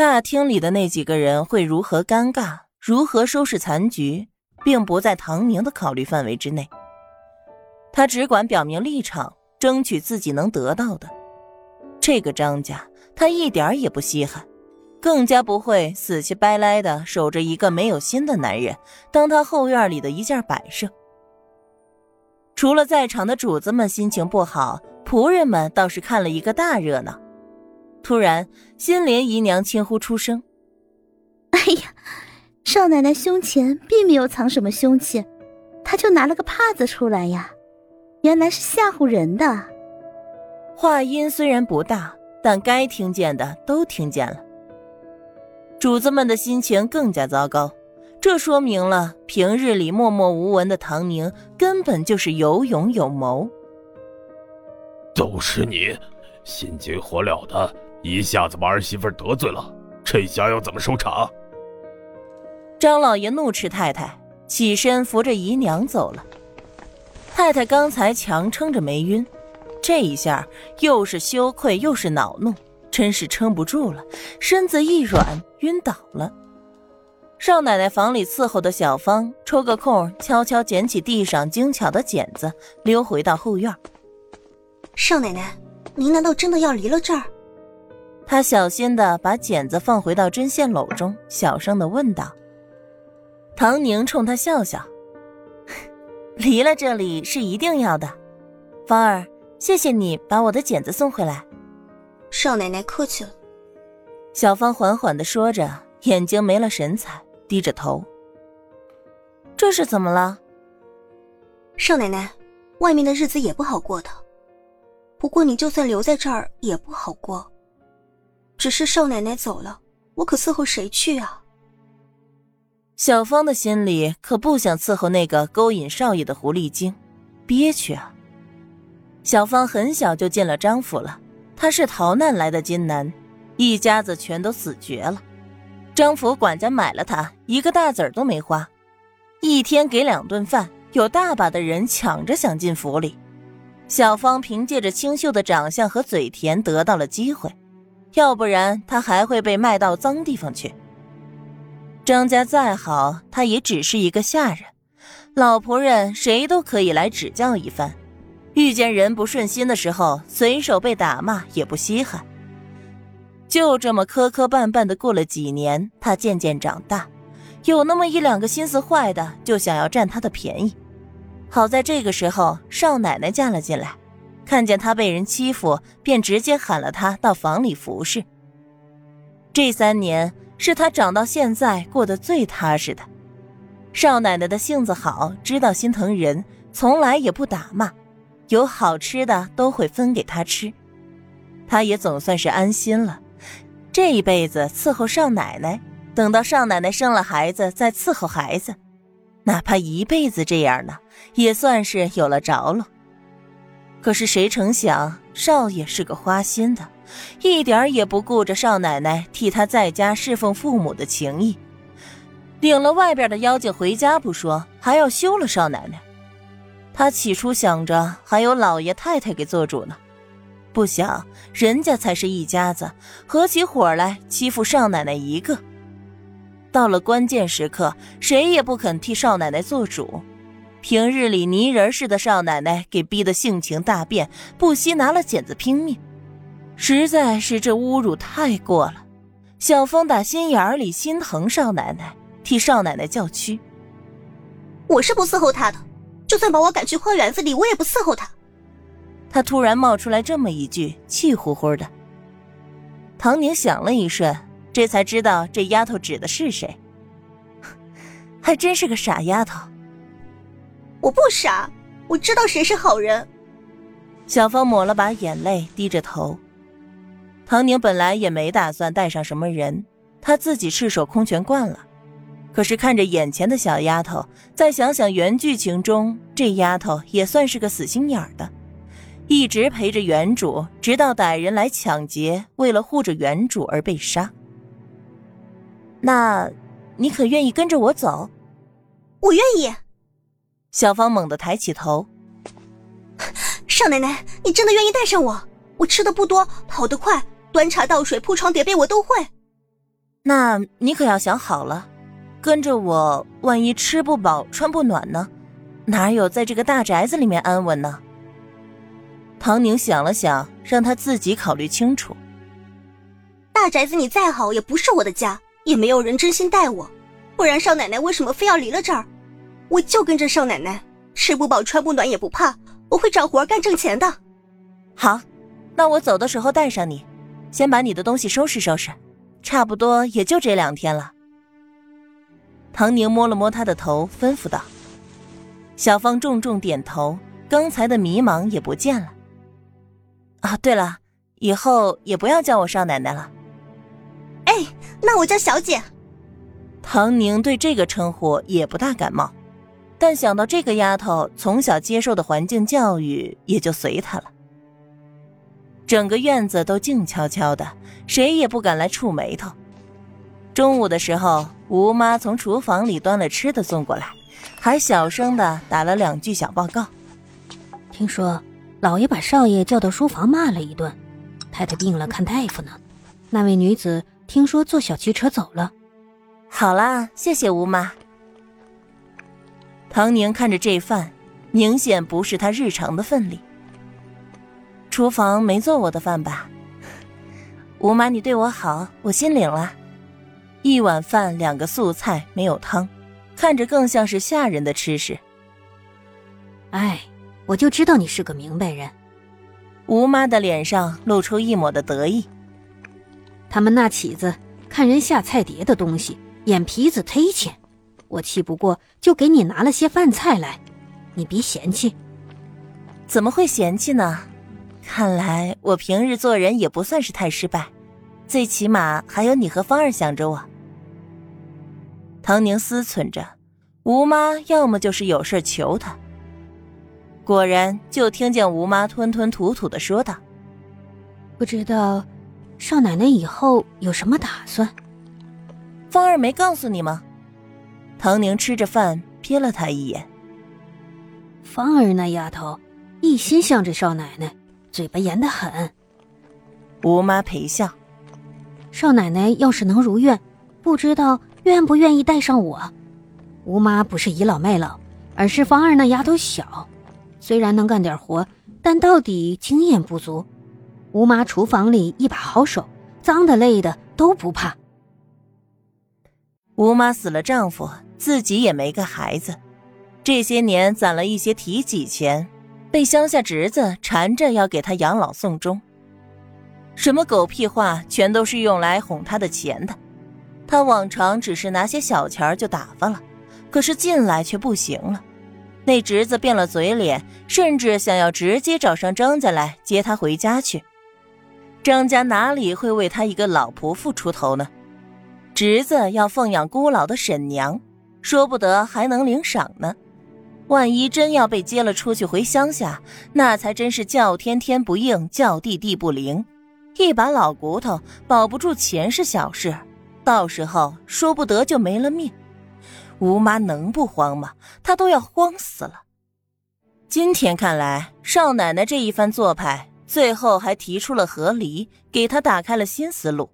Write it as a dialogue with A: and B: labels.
A: 大厅里的那几个人会如何尴尬，如何收拾残局，并不在唐宁的考虑范围之内。他只管表明立场，争取自己能得到的。这个张家，他一点也不稀罕，更加不会死乞白赖的守着一个没有心的男人，当他后院里的一件摆设。除了在场的主子们心情不好，仆人们倒是看了一个大热闹。突然，心莲姨娘轻呼出声：“
B: 哎呀，少奶奶胸前并没有藏什么凶器，她就拿了个帕子出来呀，原来是吓唬人的。”
A: 话音虽然不大，但该听见的都听见了。主子们的心情更加糟糕，这说明了平日里默默无闻的唐宁根本就是有勇有谋。
C: 都是你，心急火燎的。一下子把儿媳妇得罪了，这下要怎么收场？
A: 张老爷怒斥太太，起身扶着姨娘走了。太太刚才强撑着没晕，这一下又是羞愧又是恼怒，真是撑不住了，身子一软晕倒了。少奶奶房里伺候的小芳抽个空，悄悄捡起地上精巧的剪子，溜回到后院。
D: 少奶奶，您难道真的要离了这儿？
A: 他小心的把剪子放回到针线篓中，小声的问道：“唐宁，冲他笑笑，离了这里是一定要的。芳儿，谢谢你把我的剪子送回来。”
D: 少奶奶客气了。
A: 小芳缓缓的说着，眼睛没了神采，低着头。这是怎么了？
D: 少奶奶，外面的日子也不好过的。不过你就算留在这儿也不好过。只是少奶奶走了，我可伺候谁去啊？
A: 小芳的心里可不想伺候那个勾引少爷的狐狸精，憋屈啊！小芳很小就进了张府了，她是逃难来的金男，一家子全都死绝了。张府管家买了她，一个大子儿都没花，一天给两顿饭，有大把的人抢着想进府里。小芳凭借着清秀的长相和嘴甜得到了机会。要不然他还会被卖到脏地方去。张家再好，他也只是一个下人，老仆人谁都可以来指教一番。遇见人不顺心的时候，随手被打骂也不稀罕。就这么磕磕绊绊的过了几年，他渐渐长大，有那么一两个心思坏的，就想要占他的便宜。好在这个时候，少奶奶嫁了进来。看见他被人欺负，便直接喊了他到房里服侍。这三年是他长到现在过得最踏实的。少奶奶的性子好，知道心疼人，从来也不打骂，有好吃的都会分给他吃。他也总算是安心了。这一辈子伺候少奶奶，等到少奶奶生了孩子再伺候孩子，哪怕一辈子这样呢，也算是有了着落。可是谁成想，少爷是个花心的，一点也不顾着少奶奶替他在家侍奉父母的情谊，领了外边的妖精回家不说，还要休了少奶奶。他起初想着还有老爷太太给做主呢，不想人家才是一家子，合起伙来欺负少奶奶一个。到了关键时刻，谁也不肯替少奶奶做主。平日里泥人似的少奶奶给逼得性情大变，不惜拿了剪子拼命，实在是这侮辱太过了。小峰打心眼里心疼少奶奶，替少奶奶叫屈。
D: 我是不伺候他的，就算把我赶去花园子里，我也不伺候他。
A: 他突然冒出来这么一句，气呼呼的。唐宁想了一瞬，这才知道这丫头指的是谁。还真是个傻丫头。
D: 我不傻，我知道谁是好人。
A: 小芳抹了把眼泪，低着头。唐宁本来也没打算带上什么人，她自己赤手空拳惯了。可是看着眼前的小丫头，再想想原剧情中这丫头也算是个死心眼儿的，一直陪着原主，直到歹人来抢劫，为了护着原主而被杀。那，你可愿意跟着我走？
D: 我愿意。
A: 小芳猛地抬起头，
D: 少奶奶，你真的愿意带上我？我吃的不多，跑得快，端茶倒水、铺床叠被我都会。
A: 那你可要想好了，跟着我，万一吃不饱穿不暖呢？哪有在这个大宅子里面安稳呢？唐宁想了想，让他自己考虑清楚。
D: 大宅子你再好，也不是我的家，也没有人真心待我，不然少奶奶为什么非要离了这儿？我就跟着少奶奶，吃不饱穿不暖也不怕，我会找活干挣钱的。
A: 好，那我走的时候带上你，先把你的东西收拾收拾，差不多也就这两天了。唐宁摸了摸他的头，吩咐道。小芳重重点头，刚才的迷茫也不见了。啊，对了，以后也不要叫我少奶奶了。
D: 哎，那我叫小姐。
A: 唐宁对这个称呼也不大感冒，但想到这个丫头从小接受的环境教育，也就随她了。整个院子都静悄悄的，谁也不敢来触眉头。中午的时候，吴妈从厨房里端了吃的送过来。还小声的打了两句小报告。
E: 听说老爷把少爷叫到书房骂了一顿，太太病了看大夫呢。那位女子听说坐小汽车走了。
A: 好啦，谢谢吴妈。唐宁看着这饭，明显不是他日常的份量。厨房没做我的饭吧？吴妈，你对我好，我心领了。一碗饭，两个素菜，没有汤。看着更像是下人的吃食。
E: 哎，我就知道你是个明白人。
A: 吴妈的脸上露出一抹的得意。
E: 他们那起子看人下菜碟的东西，眼皮子忒浅，我气不过就给你拿了些饭菜来，你别嫌弃。
A: 怎么会嫌弃呢？看来我平日做人也不算是太失败，最起码还有你和芳儿想着我。唐宁思忖着，吴妈要么就是有事求她。果然，就听见吴妈吞吞吐吐的说道：“
E: 不知道少奶奶以后有什么打算？”
A: 芳儿没告诉你吗？唐宁吃着饭瞥了他一眼。
E: 芳儿那丫头一心向着少奶奶，嘴巴严得很。
A: 吴妈陪笑：“
E: 少奶奶要是能如愿，不知道。”愿不愿意带上我？吴妈不是倚老卖老，而是芳儿那丫头小，虽然能干点活，但到底经验不足。吴妈厨房里一把好手，脏的累的都不怕。
A: 吴妈死了丈夫，自己也没个孩子，这些年攒了一些提己钱，被乡下侄子缠着要给她养老送终。什么狗屁话，全都是用来哄她的钱的。他往常只是拿些小钱就打发了，可是近来却不行了。那侄子变了嘴脸，甚至想要直接找上张家来接他回家去。张家哪里会为他一个老婆妇出头呢？侄子要奉养孤老的婶娘，说不得还能领赏呢。万一真要被接了出去回乡下，那才真是叫天天不应，叫地地不灵。一把老骨头保不住钱是小事。到时候说不得就没了命，吴妈能不慌吗？她都要慌死了。今天看来，少奶奶这一番做派，最后还提出了和离，给她打开了新思路。